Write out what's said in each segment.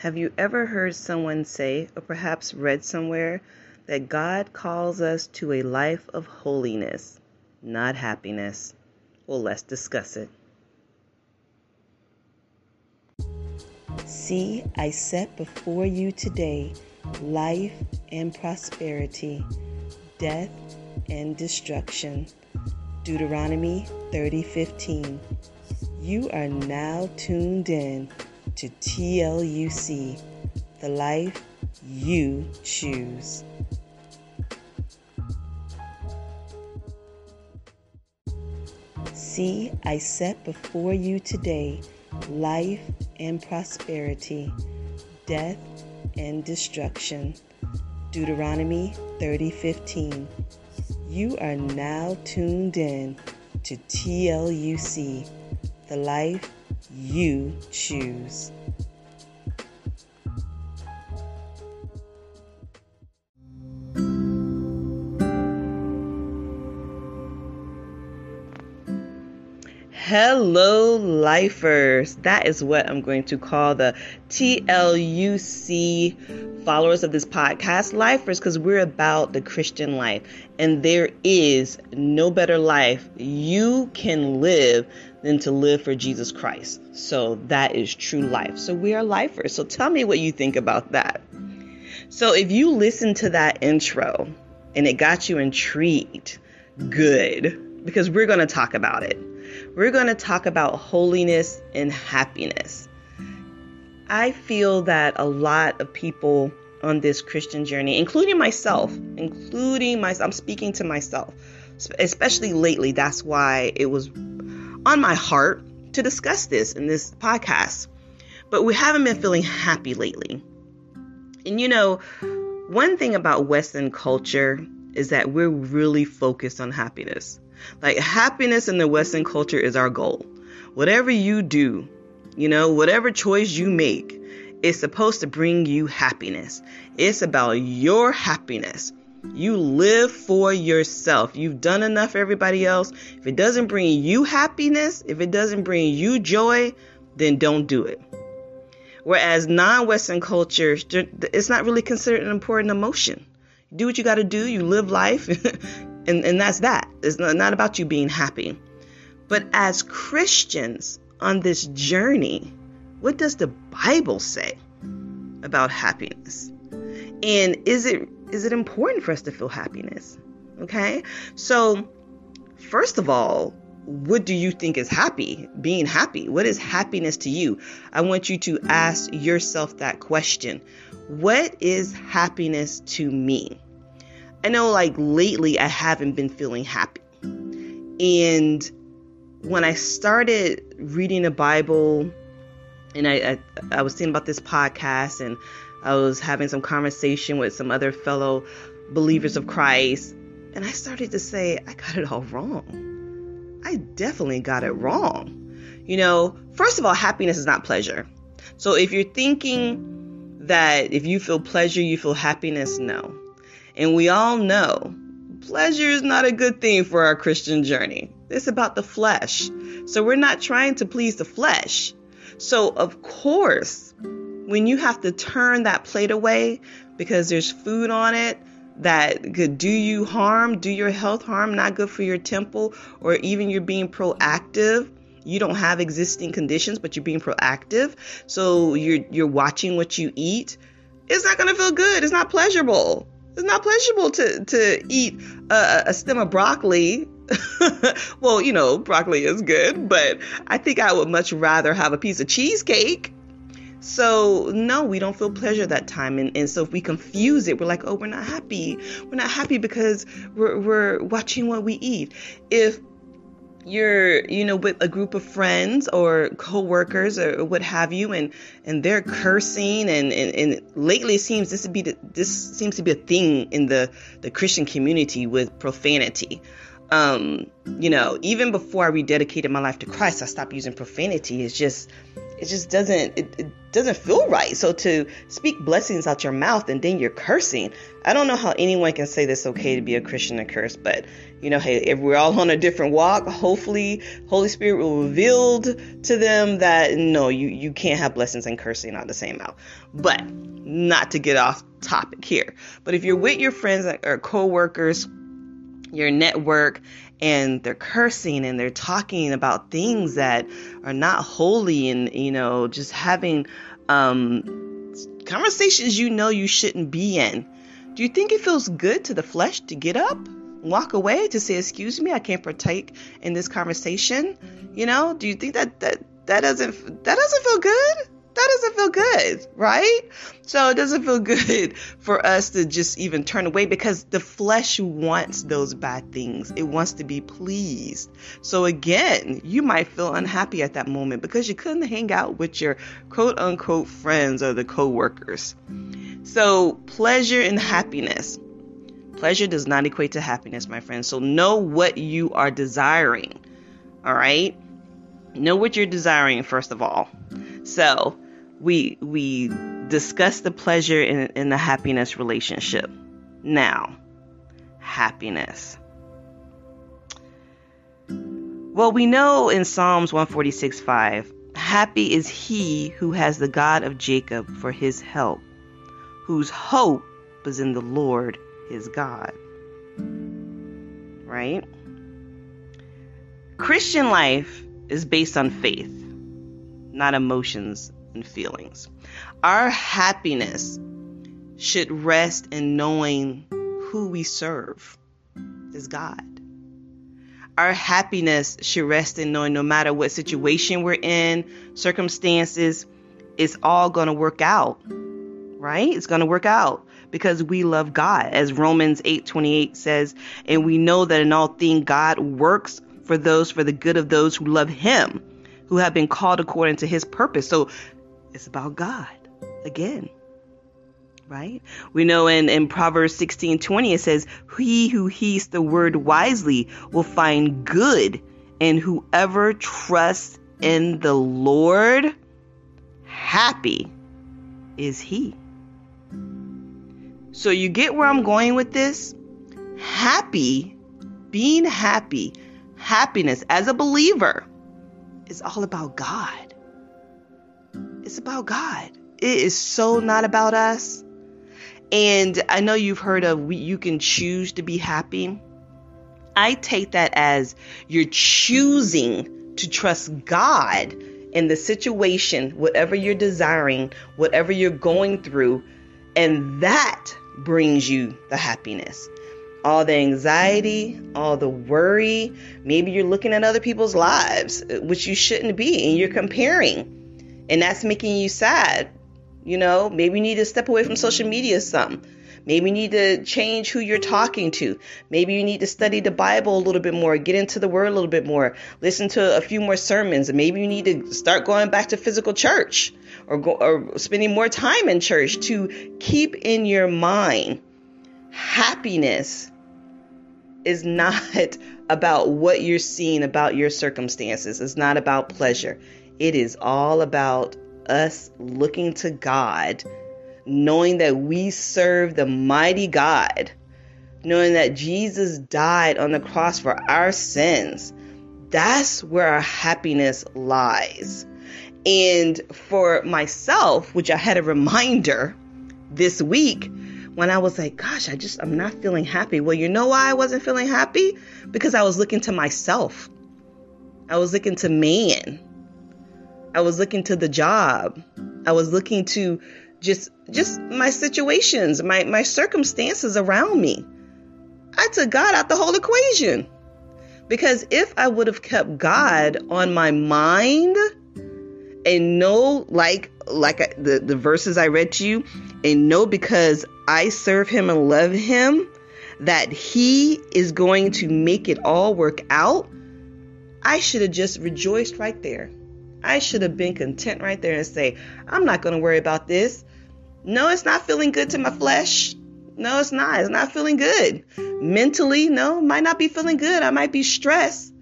Have you ever heard someone say, or perhaps read somewhere, that God calls us to a life of holiness, not happiness? Well, let's discuss it. See, I set before you today life and prosperity, death and destruction. Deuteronomy 30:15. You are now tuned in to TLUC, the life you choose. See, I set before you today life and prosperity, death and destruction. Deuteronomy 30:15. You are now tuned in to TLUC, the life you choose. Hello, lifers. That is what I'm going to call the TLUC followers of this podcast, lifers, because we're about the Christian life. And there is no better life you can live than to live for Jesus Christ. So that is true life. So we are lifers. So tell me what you think about that. So if you listen to that intro and it got you intrigued, good, because we're going to talk about it we're going to talk about holiness and happiness. I feel that a lot of people on this Christian journey, including myself, including myself, I'm speaking to myself, especially lately. That's why it was on my heart to discuss this in this podcast. But we haven't been feeling happy lately. And you know, one thing about Western culture is that we're really focused on happiness. Like happiness in the Western culture is our goal. Whatever you do, you know, whatever choice you make, it's supposed to bring you happiness. It's about your happiness. You live for yourself. You've done enough for everybody else. If it doesn't bring you happiness, if it doesn't bring you joy, then don't do it. Whereas non Western cultures, it's not really considered an important emotion. do what you got to do, you live life, And, and that's that. It's not about you being happy. But as Christians on this journey, what does the Bible say about happiness? And is it is it important for us to feel happiness? Okay? So, first of all, what do you think is happy? Being happy. What is happiness to you? I want you to ask yourself that question. What is happiness to me? I know like lately I haven't been feeling happy. And when I started reading the Bible and I, I, I was thinking about this podcast and I was having some conversation with some other fellow believers of Christ and I started to say I got it all wrong. I definitely got it wrong. You know, first of all, happiness is not pleasure. So if you're thinking that if you feel pleasure, you feel happiness, no. And we all know pleasure is not a good thing for our Christian journey. It's about the flesh. So we're not trying to please the flesh. So, of course, when you have to turn that plate away because there's food on it that could do you harm, do your health harm, not good for your temple, or even you're being proactive. You don't have existing conditions, but you're being proactive. So you're you're watching what you eat. It's not gonna feel good. It's not pleasurable. It's not pleasurable to to eat a, a stem of broccoli. well, you know, broccoli is good, but I think I would much rather have a piece of cheesecake. So no, we don't feel pleasure that time, and, and so if we confuse it, we're like, oh, we're not happy. We're not happy because we're we're watching what we eat. If you're you know with a group of friends or co-workers or what have you and and they're cursing and and, and lately it seems this to be the, this seems to be a thing in the the christian community with profanity. Um you know even before i rededicated my life to christ i stopped using profanity. It's just it just doesn't it, it doesn't feel right. So to speak blessings out your mouth and then you're cursing, I don't know how anyone can say this okay to be a Christian and curse, but you know, hey, if we're all on a different walk, hopefully Holy Spirit will reveal to them that no, you you can't have blessings and cursing out the same mouth. But not to get off topic here. But if you're with your friends or co-workers, your network and they're cursing and they're talking about things that are not holy and you know just having um, conversations you know you shouldn't be in. Do you think it feels good to the flesh to get up walk away to say excuse me i can't partake in this conversation you know? Do you think that that that doesn't that doesn't feel good that doesn't feel good, right? So it doesn't feel good for us to just even turn away because the flesh wants those bad things. It wants to be pleased. So again, you might feel unhappy at that moment because you couldn't hang out with your quote unquote friends or the co-workers. So pleasure and happiness. Pleasure does not equate to happiness, my friends. So know what you are desiring. All right? Know what you're desiring first of all. So we we discuss the pleasure in, in the happiness relationship. Now, happiness. Well, we know in Psalms 146 5, happy is he who has the God of Jacob for his help, whose hope is in the Lord his God. Right? Christian life is based on faith not emotions and feelings. Our happiness should rest in knowing who we serve is God. Our happiness should rest in knowing no matter what situation we're in, circumstances, it's all going to work out. Right? It's going to work out because we love God. As Romans 8:28 says, and we know that in all things God works for those for the good of those who love him who have been called according to his purpose. So it's about God again. Right? We know in, in Proverbs 16 20 it says, He who heeds the word wisely will find good, and whoever trusts in the Lord, happy is he. So you get where I'm going with this? Happy, being happy, happiness as a believer is all about God. It's about God. It is so not about us. And I know you've heard of you can choose to be happy. I take that as you're choosing to trust God in the situation, whatever you're desiring, whatever you're going through, and that brings you the happiness all the anxiety, all the worry. Maybe you're looking at other people's lives, uh, which you shouldn't be, and you're comparing, and that's making you sad. You know, maybe you need to step away from social media some. Maybe you need to change who you're talking to. Maybe you need to study the Bible a little bit more, get into the Word a little bit more, listen to a few more sermons, maybe you need to start going back to physical church or go, or spending more time in church to keep in your mind happiness is not about what you're seeing about your circumstances. It's not about pleasure. It is all about us looking to God, knowing that we serve the mighty God, knowing that Jesus died on the cross for our sins. That's where our happiness lies. And for myself, which I had a reminder this week, when I was like, gosh, I just, I'm not feeling happy. Well, you know why I wasn't feeling happy? Because I was looking to myself. I was looking to man. I was looking to the job. I was looking to just, just my situations, my, my circumstances around me. I took God out the whole equation. Because if I would have kept God on my mind and know, like, like the, the verses I read to you, and know because I serve him and love him that he is going to make it all work out, I should have just rejoiced right there. I should have been content right there and say, I'm not going to worry about this. No, it's not feeling good to my flesh. No, it's not. It's not feeling good. Mentally, no, might not be feeling good. I might be stressed.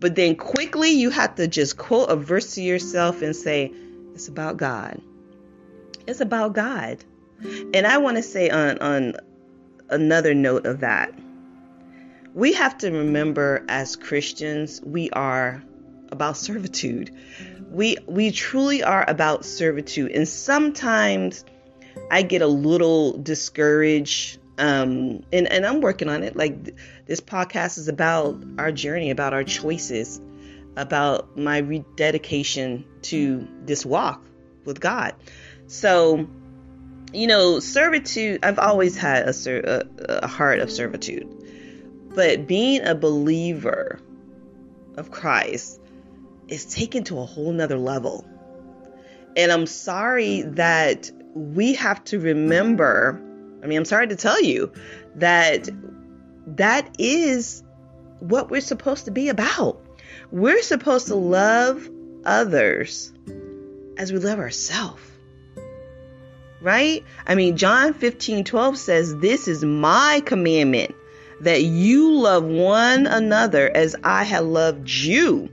But then quickly you have to just quote a verse to yourself and say, It's about God. It's about God. And I want to say on on another note of that, we have to remember as Christians, we are about servitude. We we truly are about servitude. And sometimes I get a little discouraged um and and I'm working on it. Like this podcast is about our journey, about our choices, about my rededication to this walk with God. So, you know, servitude, I've always had a, a, a heart of servitude. But being a believer of Christ is taken to a whole nother level. And I'm sorry that we have to remember, I mean, I'm sorry to tell you that that is what we're supposed to be about. We're supposed to love others as we love ourselves. Right? I mean, John 15 12 says, This is my commandment that you love one another as I have loved you.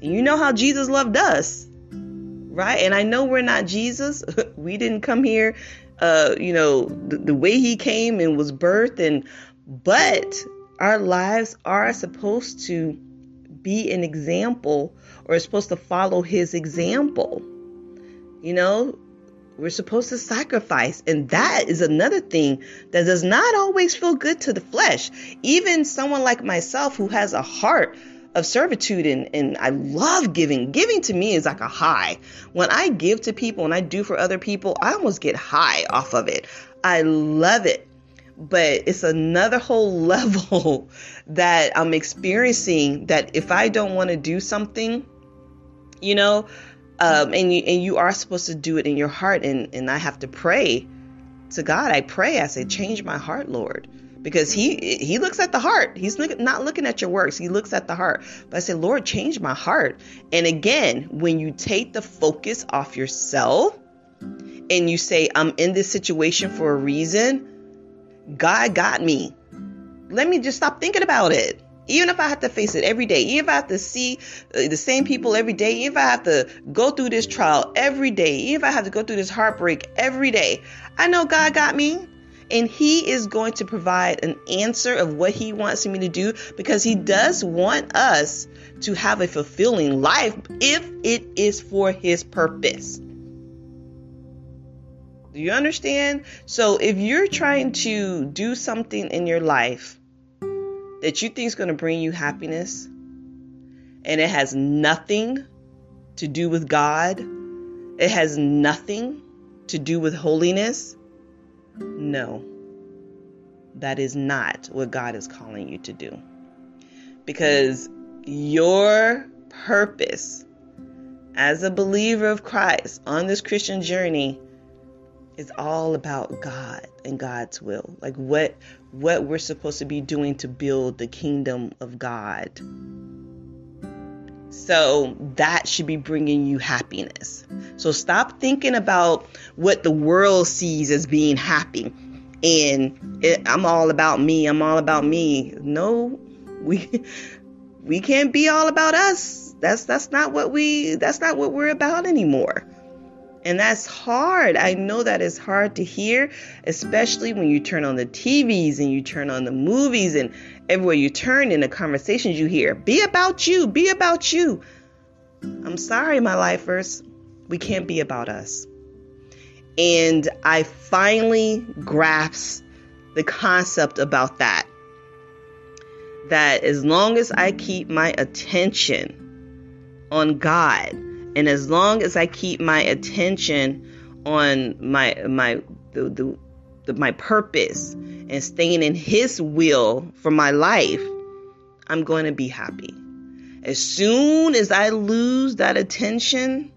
You know how Jesus loved us, right? And I know we're not Jesus. we didn't come here, uh, you know, the, the way he came and was birthed, and but our lives are supposed to be an example or supposed to follow his example. You know, we're supposed to sacrifice. And that is another thing that does not always feel good to the flesh. Even someone like myself who has a heart of servitude and, and I love giving. Giving to me is like a high. When I give to people and I do for other people, I almost get high off of it. I love it. But it's another whole level that I'm experiencing that if I don't want to do something, you know, um, and you and you are supposed to do it in your heart and and I have to pray to God. I pray. I say, change my heart, Lord, because He He looks at the heart. He's look, not looking at your works. He looks at the heart. But I say, Lord, change my heart. And again, when you take the focus off yourself and you say, I'm in this situation for a reason, God got me. Let me just stop thinking about it even if I have to face it every day, even if I have to see uh, the same people every day, even if I have to go through this trial every day, even if I have to go through this heartbreak every day, I know God got me. And He is going to provide an answer of what He wants me to do because He does want us to have a fulfilling life if it is for His purpose. Do you understand? So if you're trying to do something in your life that you think is going to bring you happiness and it has nothing to do with God, it has nothing to do with holiness, no, that is not what God is calling you to do. Because your purpose as a believer of Christ on this Christian journey is all about God and God's will. Like what what we're supposed to be doing to build the kingdom of God. So that should be bringing you happiness. So stop thinking about what the world sees as being happy. And it, I'm all about me. I'm all about me. No, we we can't be all about us. That's that's not what we that's not what we're about anymore. And that's hard. I know that is hard to hear, especially when you turn on the TVs and you turn on the movies and everywhere you turn in the conversations you hear. Be about you, be about you. I'm sorry, my lifers. We can't be about us. And I finally grasped the concept about that. That as long as I keep my attention on God, and as long as I keep my attention on my my the, the, the my purpose and staying in his will for my life, I'm going to be happy. As soon as I lose that attention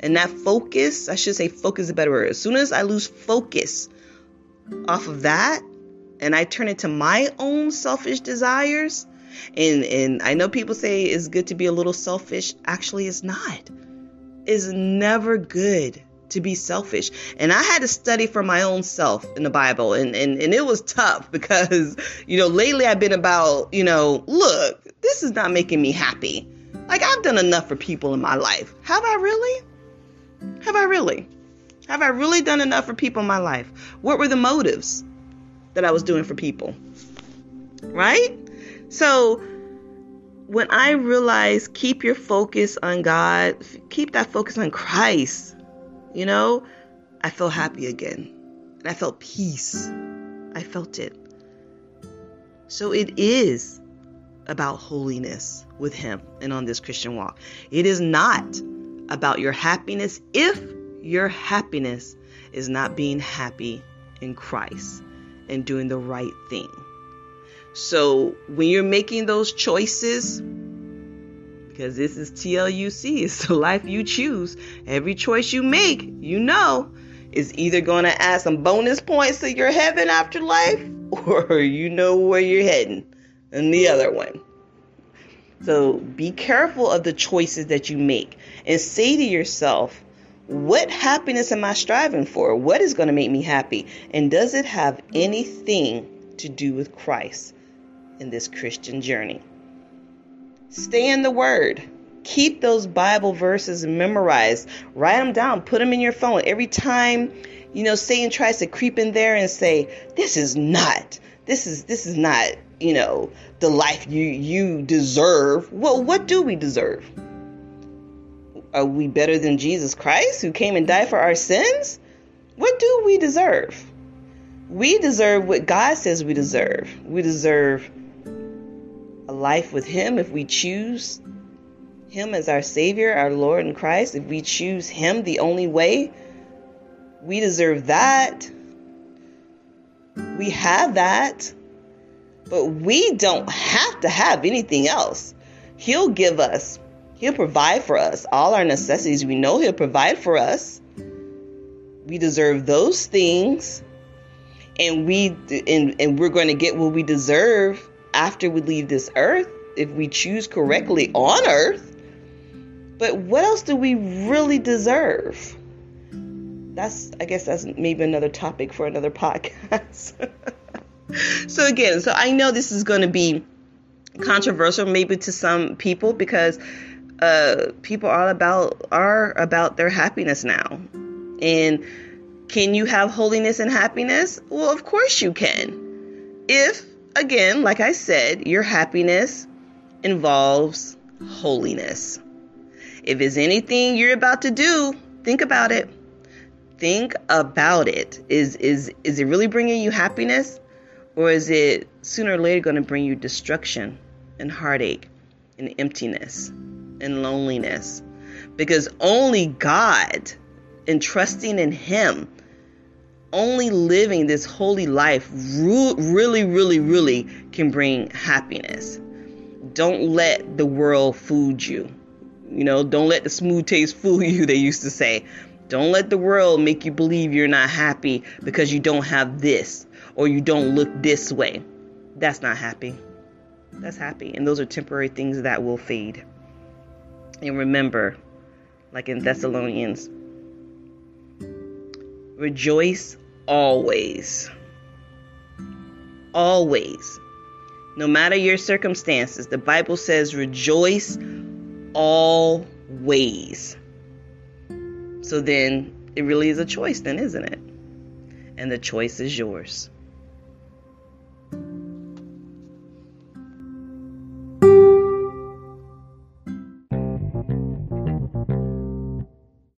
and that focus, I should say focus is a better word. As soon as I lose focus off of that and I turn it to my own selfish desires, and and I know people say it's good to be a little selfish. Actually, it's not. It's never good to be selfish. And I had to study for my own self in the Bible. And, and, and it was tough because, you know, lately I've been about, you know, look, this is not making me happy. Like I've done enough for people in my life. Have I really? Have I really? Have I really done enough for people in my life? What were the motives that I was doing for people? Right? So when I realized keep your focus on God, keep that focus on Christ, you know, I felt happy again. And I felt peace. I felt it. So it is about holiness with Him and on this Christian walk. It is not about your happiness if your happiness is not being happy in Christ and doing the right thing. So when you're making those choices, because this is TLUC, it's the life you choose. Every choice you make, you know, is either going to add some bonus points to your heaven afterlife or you know where you're heading in the other one. So be careful of the choices that you make and say to yourself, what happiness am I striving for? What is going to make me happy? And does it have anything to do with Christ in this Christian journey? Stay in the Word. Keep those Bible verses memorized. Write them down. Put them in your phone. Every time, you know, Satan tries to creep in there and say, "This is not. This is this is not, you know, the life you you deserve." Well, what do we deserve? Are we better than Jesus Christ who came and died for our sins? What do we deserve? We deserve what God says we deserve. We deserve life with Him if we choose Him as our Savior, our Lord and Christ. If we choose Him the only way, we deserve that. We have that. But we don't have to have anything else. He'll give us He'll provide for us all our necessities. We know He'll provide for us. We deserve those things, and we and, and we're going to get what we deserve after we leave this earth if we choose correctly on earth. But what else do we really deserve? That's I guess that's maybe another topic for another podcast. so again, so I know this is going to be controversial maybe to some people because uh, people are about are about their happiness now. And can you have holiness and happiness? Well, of course you can. If again, like I said, your happiness involves holiness. If it's anything you're about to do, think about it. Think about it. Is is is it really bringing you happiness or is it sooner or later going to bring you destruction and heartache and emptiness? and loneliness because only God and trusting in Him, only living this holy life really, really, really can bring happiness. Don't let the world fool you. You know, don't let the smooth taste fool you, they used to say. Don't let the world make you believe you're not happy because you don't have this or you don't look this way. That's not happy. That's happy. And those are temporary things that will fade. And remember, like in Thessalonians, rejoice always. Always. No matter your circumstances, the Bible says rejoice always. So then it really is a choice, then, isn't it? And the choice is yours.